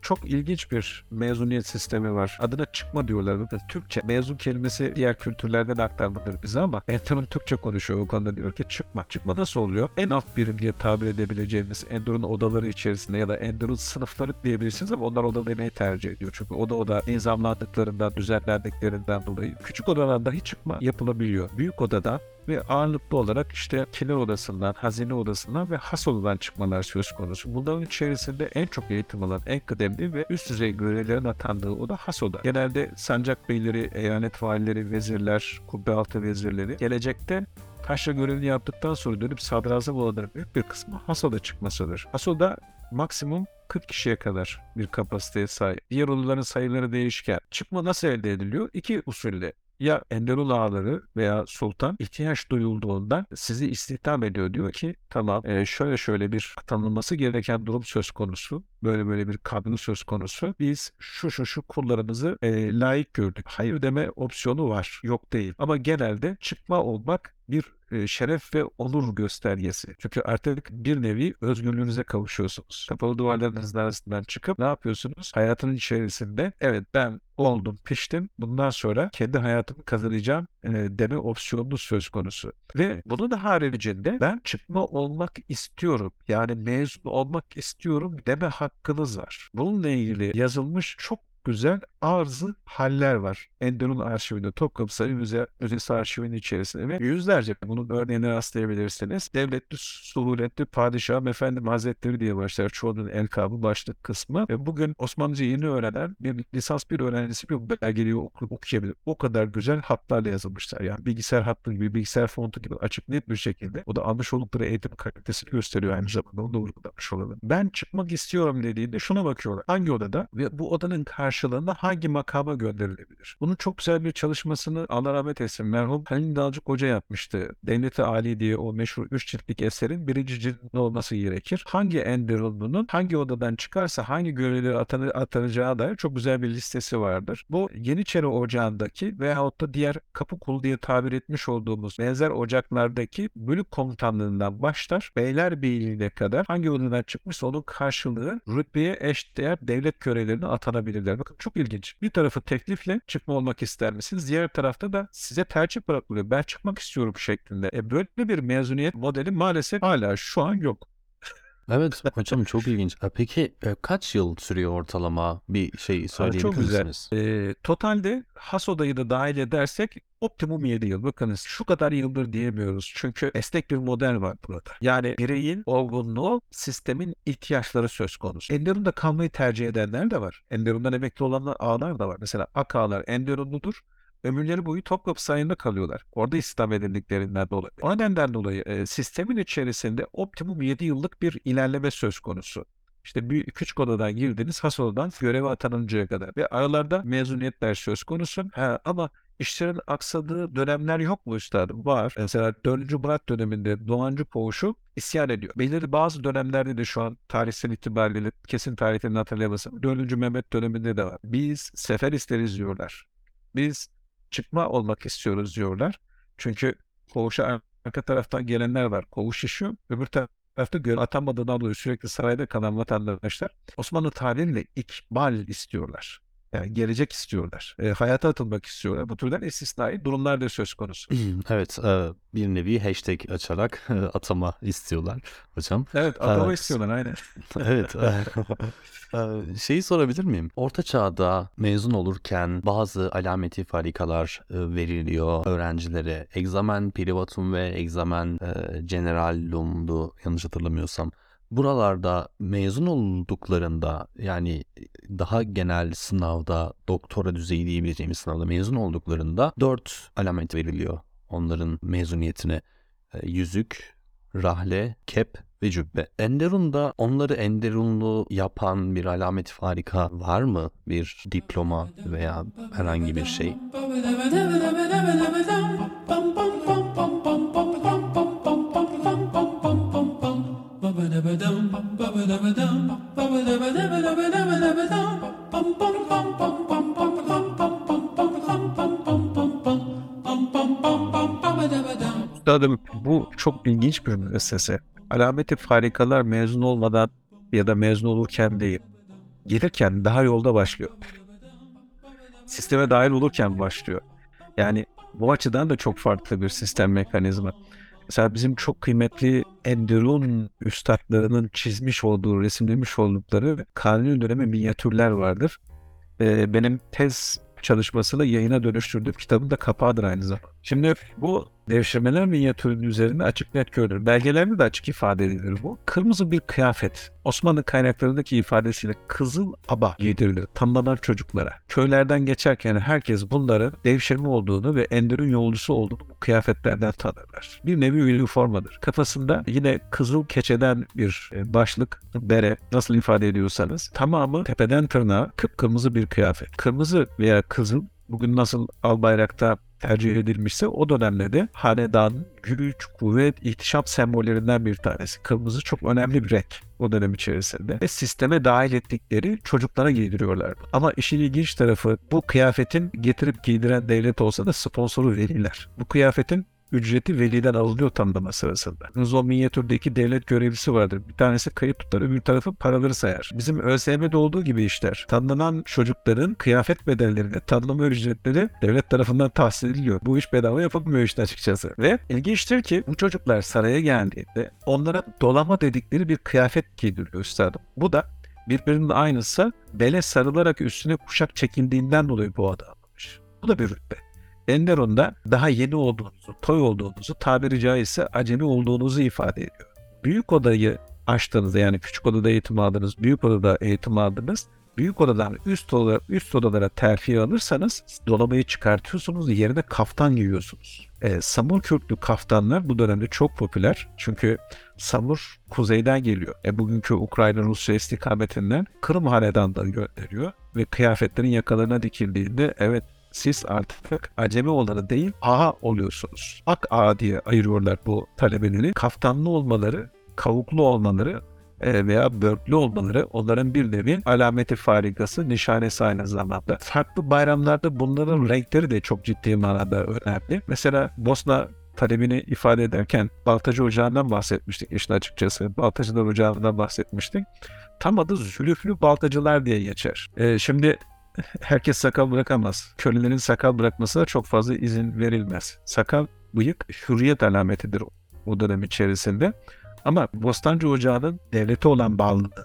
çok ilginç bir mezuniyet sistemi var. Adına çıkma diyorlar. Türkçe mezun kelimesi diğer kültürlerden aktarmadır bize ama Enderun Türkçe konuşuyor o konuda diyor ki çıkma. Çıkma nasıl oluyor? En alt birim diye tabir edebileceğimiz Enderun odaları içerisinde ya da Enderun sınıfları diyebilirsiniz ama onlar oda demeyi tercih ediyor. Çünkü oda oda nizamlandıklarından, düzenlendiklerinden dolayı küçük odadan dahi çıkma yapılabiliyor. Büyük odada ve ağırlıklı olarak işte kiler odasından, hazine odasından ve has odadan çıkmalar söz konusu. Bunların içerisinde en çok eğitim alan, en kıdemli ve üst düzey görevlerin atandığı oda has oda. Genelde sancak beyleri, eyalet valileri, vezirler, kubbe altı vezirleri gelecekte taşra görevini yaptıktan sonra dönüp sadrazam olanların büyük bir kısmı Haso'da çıkmasıdır. Haso'da maksimum 40 kişiye kadar bir kapasiteye sahip. Diğer odaların sayıları değişken. Çıkma nasıl elde ediliyor? İki usulle ya Enderun ağaları veya sultan ihtiyaç duyulduğunda sizi istihdam ediyor. Diyor ki tamam şöyle şöyle bir atanılması gereken durum söz konusu. Böyle böyle bir kadro söz konusu. Biz şu şu şu kullarımızı e, layık gördük. Hayır deme opsiyonu var. Yok değil. Ama genelde çıkma olmak bir şeref ve onur göstergesi. Çünkü artık bir nevi özgürlüğünüze kavuşuyorsunuz. Kapalı duvarların arasından çıkıp ne yapıyorsunuz? Hayatın içerisinde evet ben oldum, piştim. Bundan sonra kendi hayatımı kazanacağım e, deme opsiyonu söz konusu. Ve bunun haricinde ben çıkma olmak istiyorum. Yani mezun olmak istiyorum deme hakkınız var. Bununla ilgili yazılmış çok güzel arzı haller var. Enderun arşivinde, Topkapı Sarayı Müze, Müzesi arşivinin içerisinde ve yüzlerce bunun örneğini rastlayabilirsiniz. Devletli, suhuletli padişahım efendim hazretleri diye başlar çoğunun elkabı başlık kısmı. Ve bugün Osmanlıca yeni öğrenen bir lisans bir öğrencisi bir belgeliği oku, okuyabilir. O kadar güzel hatlarla yazılmışlar. Yani bilgisayar hattı gibi, bilgisayar fontu gibi açık net bir şekilde. O da almış oldukları eğitim kalitesini gösteriyor aynı zamanda. Onu da vurgulamış olalım. Ben çıkmak istiyorum dediğinde şuna bakıyorlar. Hangi odada ve bu odanın karşılığında hangi makama gönderilebilir? Bunun çok güzel bir çalışmasını Allah rahmet etsin merhum Halil Dalcık Hoca yapmıştı. Devleti Ali diye o meşhur üç ciltlik eserin birinci cildinde olması gerekir. Hangi Enderunlu'nun hangi odadan çıkarsa hangi görevleri atanı, atanacağı dair çok güzel bir listesi vardır. Bu Yeniçeri Ocağı'ndaki veyahut da diğer kapı kulu diye tabir etmiş olduğumuz benzer ocaklardaki bölük komutanlığından başlar Beylerbeyliğine kadar hangi odadan çıkmışsa onun karşılığı rütbeye eşdeğer devlet görevlerine atanabilirler. Bakın çok ilginç. Bir tarafı teklifle çıkma olmak ister misiniz? Diğer tarafta da size tercih bırakılıyor. Ben çıkmak istiyorum şeklinde. E böyle bir mezuniyet modeli maalesef hala şu an yok. Evet hocam çok ilginç. E, Peki e, kaç yıl sürüyor ortalama bir şey söyleyebilir çok güzel. misiniz? E, totalde has odayı da dahil edersek optimum 7 yıl. Bakınız şu kadar yıldır diyemiyoruz. Çünkü esnek bir model var burada. Yani bireyin olgunluğu sistemin ihtiyaçları söz konusu. Enderun'da kalmayı tercih edenler de var. Enderun'dan emekli olanlar ağlar da var. Mesela ak ağlar Enderunludur. Ömürleri boyu Topkapı Sarayı'nda kalıyorlar. Orada istihdam edildiklerinden dolayı. O nedenden dolayı e, sistemin içerisinde optimum 7 yıllık bir ilerleme söz konusu. İşte bir küçük odadan girdiniz, has odadan göreve atanıncaya kadar. Ve aralarda mezuniyetler söz konusu. Ha, ama işlerin aksadığı dönemler yok mu üstadım? Var. Mesela 4. Murat döneminde Doğancı Poğuş'u isyan ediyor. Belirli bazı dönemlerde de şu an tarihsel itibariyle kesin tarihlerini hatırlayamasam. 4. Mehmet döneminde de var. Biz sefer isteriz diyorlar. Biz çıkma olmak istiyoruz diyorlar. Çünkü koğuşa arka taraftan gelenler var. Koğuş şişiyor. Öbür tarafta görev atanmadığından dolayı sürekli sarayda kalan vatandaşlar Osmanlı tabiriyle ikbal istiyorlar. Yani gelecek istiyorlar. E, hayata atılmak istiyorlar. Bu türden istisnai durumlar da söz konusu. Evet, e, bir nevi hashtag açarak atama istiyorlar hocam. Evet atama Evet. istiyorlar aynen. Evet. e, e, Şeyi sorabilir miyim? Orta çağda mezun olurken bazı alameti farikalar e, veriliyor öğrencilere. Examen privatum ve examen e, generalumdu yanlış hatırlamıyorsam. Buralarda mezun olduklarında yani daha genel sınavda doktora düzeyi diyebileceğimiz sınavda mezun olduklarında dört alamet veriliyor onların mezuniyetine. E, yüzük, rahle, kep ve cübbe. Enderun'da onları Enderunlu yapan bir alamet farika var mı? Bir diploma veya herhangi bir şey. Üstadım bu çok ilginç bir müessese. Alameti farikalar mezun olmadan ya da mezun olurken değil. Gelirken daha yolda başlıyor. Sisteme dahil olurken başlıyor. Yani bu açıdan da çok farklı bir sistem mekanizma. Mesela bizim çok kıymetli Enderun üstadlarının çizmiş olduğu, resimlemiş oldukları kanuni dönemi minyatürler vardır. Ee, benim tez çalışmasını yayına dönüştürdüğüm kitabın da kapağıdır aynı zamanda. Şimdi bu devşirmeler minyatürünün üzerinde açık net görülür. Belgelerde de açık ifade edilir bu. Kırmızı bir kıyafet. Osmanlı kaynaklarındaki ifadesiyle kızıl aba giydirilir tanınan çocuklara. Köylerden geçerken herkes bunların devşirme olduğunu ve Enderun yolcusu olduğunu bu kıyafetlerden tanırlar. Bir nevi üniformadır. Kafasında yine kızıl keçeden bir e, başlık, bere nasıl ifade ediyorsanız tamamı tepeden tırnağa kıpkırmızı bir kıyafet. Kırmızı veya kızıl bugün nasıl al bayrakta tercih edilmişse o dönemde de hanedanın güç, kuvvet, ihtişam sembollerinden bir tanesi. Kırmızı çok önemli bir renk o dönem içerisinde. Ve sisteme dahil ettikleri çocuklara giydiriyorlar. Ama işin ilginç tarafı bu kıyafetin getirip giydiren devlet olsa da sponsoru veliler. Bu kıyafetin ücreti veliden alınıyor tanımlama sırasında. O minyatürdeki devlet görevlisi vardır. Bir tanesi kayıt tutar, öbür tarafı paraları sayar. Bizim ÖSYM'de olduğu gibi işler. Tanınan çocukların kıyafet bedellerine tanımlama ücretleri devlet tarafından tahsil ediliyor. Bu iş bedava yapılmıyor işte açıkçası. Ve ilginçtir ki bu çocuklar saraya geldiğinde onlara dolama dedikleri bir kıyafet giydiriyor üstadım. Bu da birbirinin aynısı bele sarılarak üstüne kuşak çekildiğinden dolayı bu adı alınmış. Bu da bir rütbe. Enderun'da daha yeni olduğunuzu, toy olduğunuzu, tabiri caizse acemi olduğunuzu ifade ediyor. Büyük odayı açtığınızda yani küçük odada eğitim aldınız, büyük odada eğitim aldınız. Büyük odadan üst odalara, üst odalara terfi alırsanız dolabıyı çıkartıyorsunuz yerine kaftan giyiyorsunuz. E, samur kürklü kaftanlar bu dönemde çok popüler. Çünkü samur kuzeyden geliyor. E, bugünkü Ukrayna Rusya istikametinden Kırım hanedanları gönderiyor ve kıyafetlerin yakalarına dikildiğinde evet siz artık acemi olanı değil ağa oluyorsunuz. Ak ağa diye ayırıyorlar bu talebeleri. Kaftanlı olmaları, kavuklu olmaları e, veya börklü olmaları onların bir nevi alameti farikası, nişanesi aynı zamanda. Farklı bayramlarda bunların renkleri de çok ciddi manada önemli. Mesela Bosna talebini ifade ederken Baltacı Ocağı'ndan bahsetmiştik işin açıkçası. Baltacılar Ocağı'ndan bahsetmiştik. Tam adı Zülüflü Baltacılar diye geçer. E, şimdi herkes sakal bırakamaz. Kölelerin sakal bırakmasına çok fazla izin verilmez. Sakal, bıyık hürriyet alametidir o dönem içerisinde. Ama Bostancı Ocağı'nın devlete olan bağlılığını,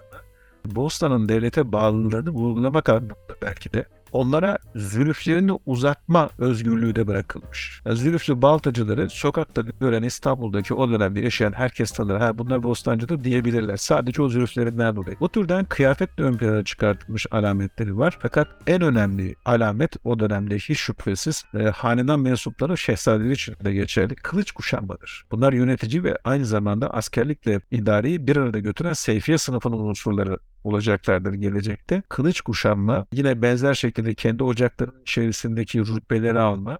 Bostan'ın devlete bağlılığını vurgulamak anlamında belki de onlara zülüflerini uzatma özgürlüğü de bırakılmış. Yani zülüflü baltacıları sokakta gören İstanbul'daki o dönemde yaşayan herkes tanır. Ha bunlar Bostancı'dır diyebilirler. Sadece o zülüflerinden dolayı. Bu türden kıyafetle ön plana çıkartılmış alametleri var. Fakat en önemli alamet o dönemde hiç şüphesiz e, hanedan mensupları şehzadeler için de geçerli. Kılıç kuşanmadır. Bunlar yönetici ve aynı zamanda askerlikle idareyi bir arada götüren seyfiye sınıfının unsurları olacaklardır gelecekte. Kılıç kuşanma yine benzer şekilde kendi ocaklarının içerisindeki rütbeleri alma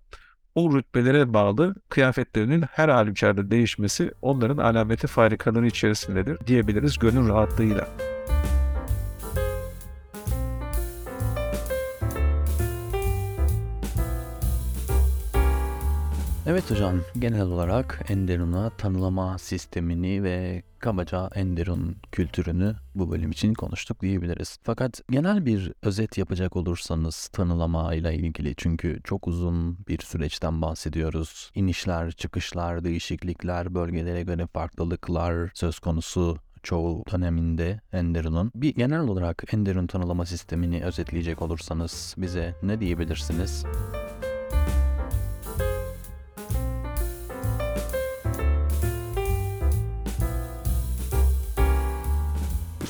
o rütbelere bağlı kıyafetlerinin her halükarda değişmesi onların alameti farikaları içerisindedir diyebiliriz gönül rahatlığıyla. Evet hocam, genel olarak Enderun'a tanılama sistemini ve kabaca Enderun kültürünü bu bölüm için konuştuk diyebiliriz. Fakat genel bir özet yapacak olursanız tanılama ile ilgili çünkü çok uzun bir süreçten bahsediyoruz. İnişler, çıkışlar, değişiklikler, bölgelere göre farklılıklar söz konusu çoğu döneminde Enderun'un. Bir genel olarak Enderun tanılama sistemini özetleyecek olursanız bize ne diyebilirsiniz?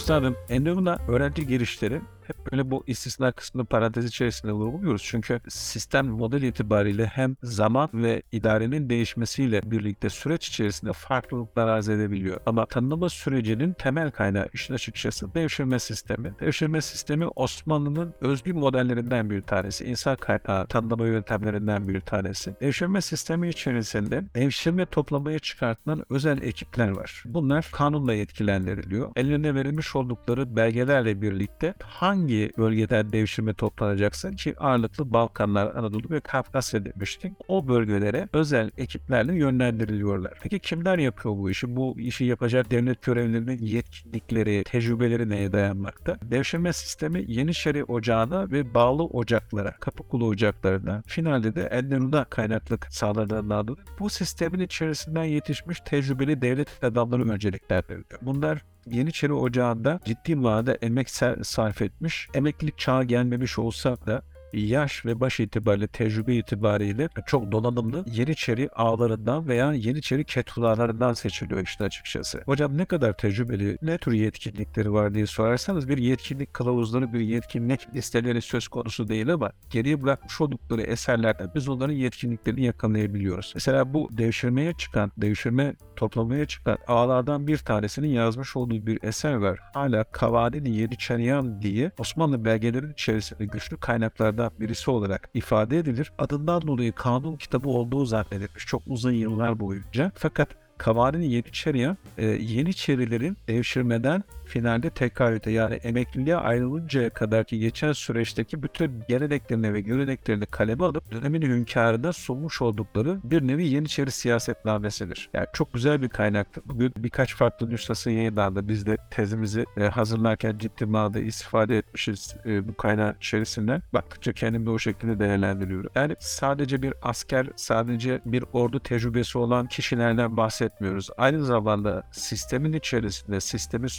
Üstadım Enderun'da öğrenci girişleri hep böyle bu istisna kısmını parantez içerisinde vurguluyoruz. Çünkü sistem model itibariyle hem zaman ve idarenin değişmesiyle birlikte süreç içerisinde farklılıklar arz edebiliyor. Ama tanımlama sürecinin temel kaynağı işin açıkçası devşirme sistemi. Devşirme sistemi Osmanlı'nın özgün modellerinden bir tanesi. İnsan kaynağı tanımlama yöntemlerinden bir tanesi. Devşirme sistemi içerisinde devşirme toplamaya çıkartılan özel ekipler var. Bunlar kanunla yetkilendiriliyor. Ellerine verilmiş oldukları belgelerle birlikte hangi bölgeden devşirme toplanacaksa ki ağırlıklı Balkanlar, Anadolu ve Kafkasya demiştik. O bölgelere özel ekiplerle yönlendiriliyorlar. Peki kimler yapıyor bu işi? Bu işi yapacak devlet görevlilerinin yetkinlikleri, tecrübeleri neye dayanmakta? Devşirme sistemi Yeniçeri Ocağı'na ve bağlı ocaklara, Kapıkulu ocaklarına, finalde de Enderun'a kaynaklık sağladığından bu sistemin içerisinden yetişmiş tecrübeli devlet adamları önceliklendiriliyor. Bunlar Yeniçeri Ocağı'nda ciddi manada emek sarf etmiş. Emeklilik çağı gelmemiş olsa da yaş ve baş itibariyle, tecrübe itibariyle çok donanımlı Yeniçeri ağlarından veya Yeniçeri ketulalarından seçiliyor işte açıkçası. Hocam ne kadar tecrübeli, ne tür yetkinlikleri var diye sorarsanız bir yetkinlik kılavuzları, bir yetkinlik listeleri söz konusu değil ama geriye bırakmış oldukları eserlerden biz onların yetkinliklerini yakalayabiliyoruz. Mesela bu devşirmeye çıkan, devşirme toplamaya çıkan ağlardan bir tanesinin yazmış olduğu bir eser var. Hala Kavadini Yeniçeriyan diye Osmanlı belgelerinin içerisinde güçlü kaynaklardan birisi olarak ifade edilir. Adından dolayı kanun kitabı olduğu zannedilmiş çok uzun yıllar boyunca. Fakat Kavadini Yeniçeriyan e, Yeniçerilerin devşirmeden finalde tekarüte yani emekliliğe ayrılıncaya kadarki geçen süreçteki bütün geleneklerini ve göreneklerini kaleme alıp dönemin hünkârına sunmuş oldukları bir nevi Yeniçeri siyasetnamesidir. Yani çok güzel bir kaynaktır. Bugün birkaç farklı nüshası yayınlandı. Biz de tezimizi e, hazırlarken ciddi manada istifade etmişiz e, bu kaynağı içerisinden. Baktıkça kendimi o şekilde değerlendiriyorum. Yani sadece bir asker, sadece bir ordu tecrübesi olan kişilerden bahsetmiyoruz. Aynı zamanda sistemin içerisinde sistemi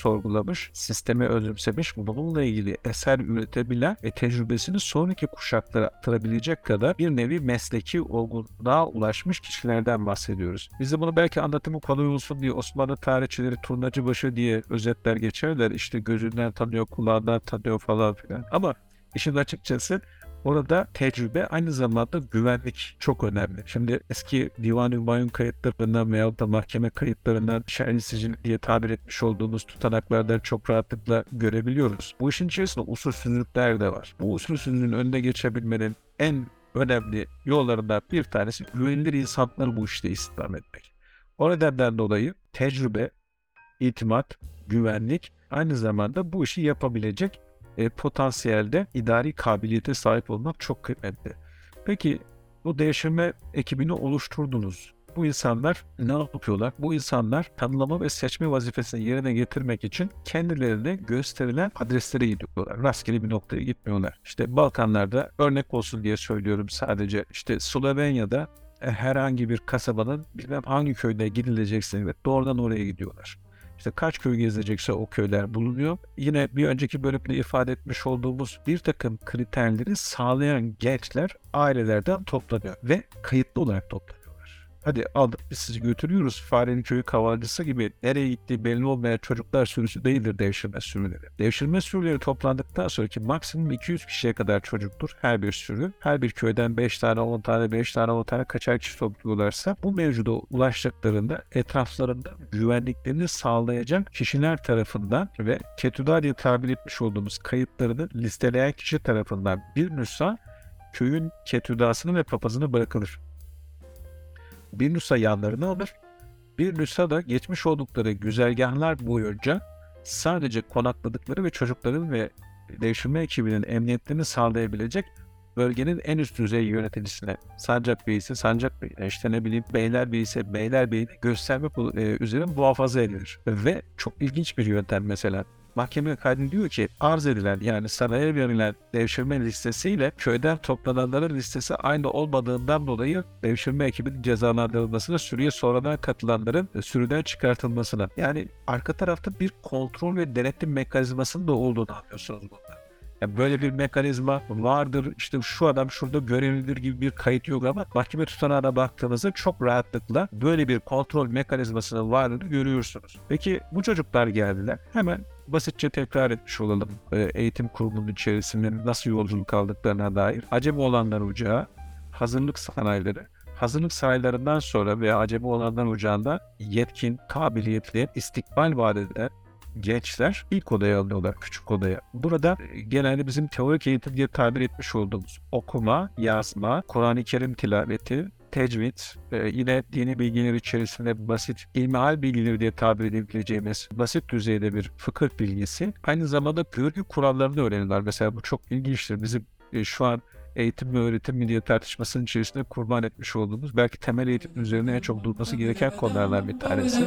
sorgulamış, sistemi özümsemiş, bununla ilgili eser üretebilen ve tecrübesini sonraki kuşaklara aktarabilecek kadar bir nevi mesleki olgunluğa ulaşmış kişilerden bahsediyoruz. Biz de bunu belki anlatımı kolay olsun diye Osmanlı tarihçileri turnacıbaşı diye özetler geçerler. İşte gözünden tanıyor, kulağından tanıyor falan filan. Ama işin açıkçası Orada tecrübe aynı zamanda güvenlik çok önemli. Şimdi eski divan-ı Hümayun kayıtlarından veyahut da mahkeme kayıtlarından şer'i sicil diye tabir etmiş olduğumuz tutanaklardan çok rahatlıkla görebiliyoruz. Bu işin içerisinde usulsüzlükler de var. Bu usulsüzlüğün önüne geçebilmenin en önemli yollarından bir tanesi güvenilir insanları bu işte istihdam etmek. O nedenden dolayı tecrübe, itimat, güvenlik aynı zamanda bu işi yapabilecek e, potansiyelde idari kabiliyete sahip olmak çok kıymetli. Peki bu devşirme ekibini oluşturdunuz. Bu insanlar ne yapıyorlar? Bu insanlar tanımlama ve seçme vazifesini yerine getirmek için kendilerine gösterilen adreslere gidiyorlar. Rastgele bir noktaya gitmiyorlar. İşte Balkanlarda örnek olsun diye söylüyorum sadece. İşte Slovenya'da e, herhangi bir kasabanın bilmem hangi köyde gidilecekse ve doğrudan oraya gidiyorlar. İşte kaç köy gezilecekse o köyler bulunuyor. Yine bir önceki bölümde ifade etmiş olduğumuz bir takım kriterleri sağlayan gençler ailelerden toplanıyor ve kayıtlı olarak toplanıyorlar. Hadi aldık biz sizi götürüyoruz. Farenin köyü kavalcısı gibi nereye gittiği belli olmayan çocuklar sürüsü değildir devşirme sürüleri. Devşirme sürüleri toplandıktan sonraki maksimum 200 kişiye kadar çocuktur her bir sürü. Her bir köyden 5 tane 10 tane 5 tane 10 tane kaçar kişi topluyorlarsa bu mevcuda ulaştıklarında etraflarında güvenliklerini sağlayacak kişiler tarafından ve ketüdar diye tabir etmiş olduğumuz kayıtlarını listeleyen kişi tarafından bir nüsa köyün ketüdasını ve papazını bırakılır bir nüsa yanlarına alır. Bir nüsa da geçmiş oldukları güzergahlar boyunca sadece konakladıkları ve çocukların ve devşirme ekibinin emniyetlerini sağlayabilecek bölgenin en üst düzey yöneticisine sancak beyisi sancak beyine işte ne bileyim beyler beyisi beyler beyine gösterme bu- e, üzere muhafaza edilir. Ve çok ilginç bir yöntem mesela. Mahkeme kaydı diyor ki arz edilen yani saraya verilen devşirme listesiyle köyden toplananların listesi aynı olmadığından dolayı devşirme ekibinin cezalandırılmasına sürüye sonradan katılanların e, sürüden çıkartılmasına yani arka tarafta bir kontrol ve denetim mekanizmasının da olduğunu anlıyorsunuz burada. Yani böyle bir mekanizma vardır işte şu adam şurada görevlidir gibi bir kayıt yok ama mahkeme tutanağına baktığınızda çok rahatlıkla böyle bir kontrol mekanizmasının varlığını görüyorsunuz. Peki bu çocuklar geldiler hemen basitçe tekrar etmiş olalım e, eğitim kurumunun içerisinde nasıl yolculuk aldıklarına dair. Acemi olanlar ocağı, hazırlık sanayileri, hazırlık saraylarından sonra veya acemi olanlar ocağında yetkin, kabiliyetli, istikbal vaat eden gençler ilk odaya alıyorlar, küçük odaya. Burada e, genelde bizim teorik eğitim diye tabir etmiş olduğumuz okuma, yazma, Kur'an-ı Kerim tilaveti, tecvid, e, yine dini bilgiler içerisinde basit ilmihal bilgileri diye tabir edebileceğimiz basit düzeyde bir fıkıh bilgisi. Aynı zamanda görgü kurallarını öğreniyorlar. Mesela bu çok ilginçtir. Bizim e, şu an eğitim ve öğretim mi diye tartışmasının içerisinde kurban etmiş olduğumuz belki temel eğitim üzerine en çok durması gereken konulardan bir tanesi.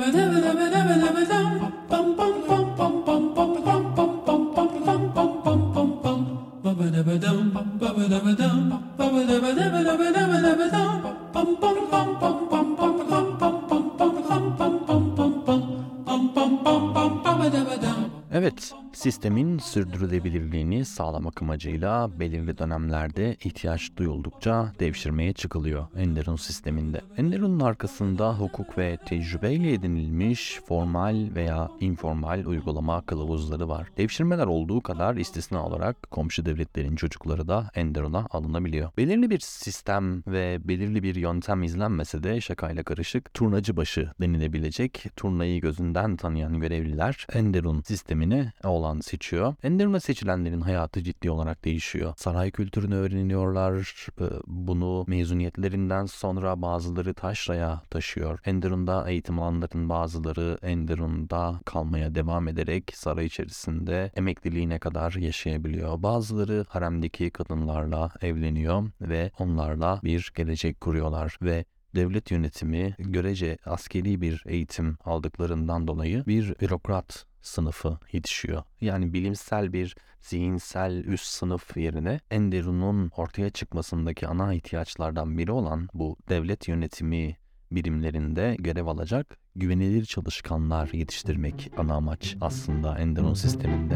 Evet, sistemin sürdürülebilirliğini sağlamak amacıyla belirli dönemlerde ihtiyaç duyuldukça devşirmeye çıkılıyor Enderun sisteminde. Enderun'un arkasında hukuk ve tecrübeyle edinilmiş formal veya informal uygulama kılavuzları var. Devşirmeler olduğu kadar istisna olarak komşu devletlerin çocukları da Enderun'a alınabiliyor. Belirli bir sistem ve belirli bir yöntem izlenmese de şakayla karışık turnacı başı denilebilecek turnayı gözünden tanıyan görevliler Enderun sistemini olan seçiyor. Enderun'a seçilenlerin hayatı ciddi olarak değişiyor. Saray kültürünü öğreniyorlar. Ee, Bunu mezuniyetlerinden sonra bazıları taşraya taşıyor. Enderun'da eğitim alanların bazıları Enderun'da kalmaya devam ederek saray içerisinde emekliliğine kadar yaşayabiliyor. Bazıları haremdeki kadınlarla evleniyor ve onlarla bir gelecek kuruyorlar ve devlet yönetimi görece askeri bir eğitim aldıklarından dolayı bir bürokrat sınıfı yetişiyor. Yani bilimsel bir zihinsel üst sınıf yerine Enderun'un ortaya çıkmasındaki ana ihtiyaçlardan biri olan bu devlet yönetimi birimlerinde görev alacak güvenilir çalışkanlar yetiştirmek ana amaç aslında Enderun sisteminde.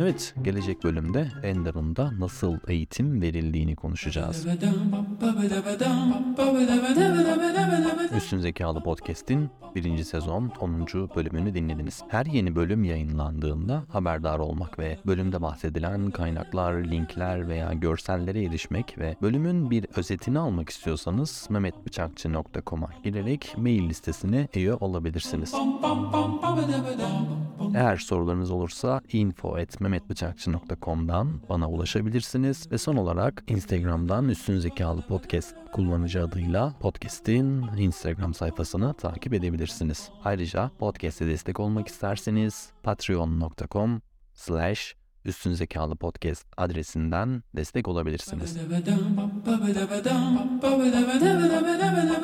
Evet, gelecek bölümde Enderun'da nasıl eğitim verildiğini konuşacağız. Üstün Zekalı Podcast'in birinci sezon 10. bölümünü dinlediniz. Her yeni bölüm yayınlandığında haberdar olmak ve bölümde bahsedilen kaynaklar, linkler veya görsellere erişmek ve bölümün bir özetini almak istiyorsanız mehmetbıçakçı.com'a girerek mail listesine üye olabilirsiniz. Eğer sorularınız olursa info.mehmetbıçakçı.com'dan bana ulaşabilirsiniz. Ve son olarak Instagram'dan Üstün Zekalı Podcast kullanıcı adıyla podcast'in Instagram sayfasını takip edebilirsiniz. Ayrıca podcast'e destek olmak isterseniz patreon.com slash Üstün Zekalı Podcast adresinden destek olabilirsiniz.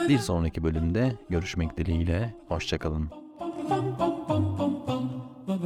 Bir sonraki bölümde görüşmek dileğiyle. Hoşçakalın.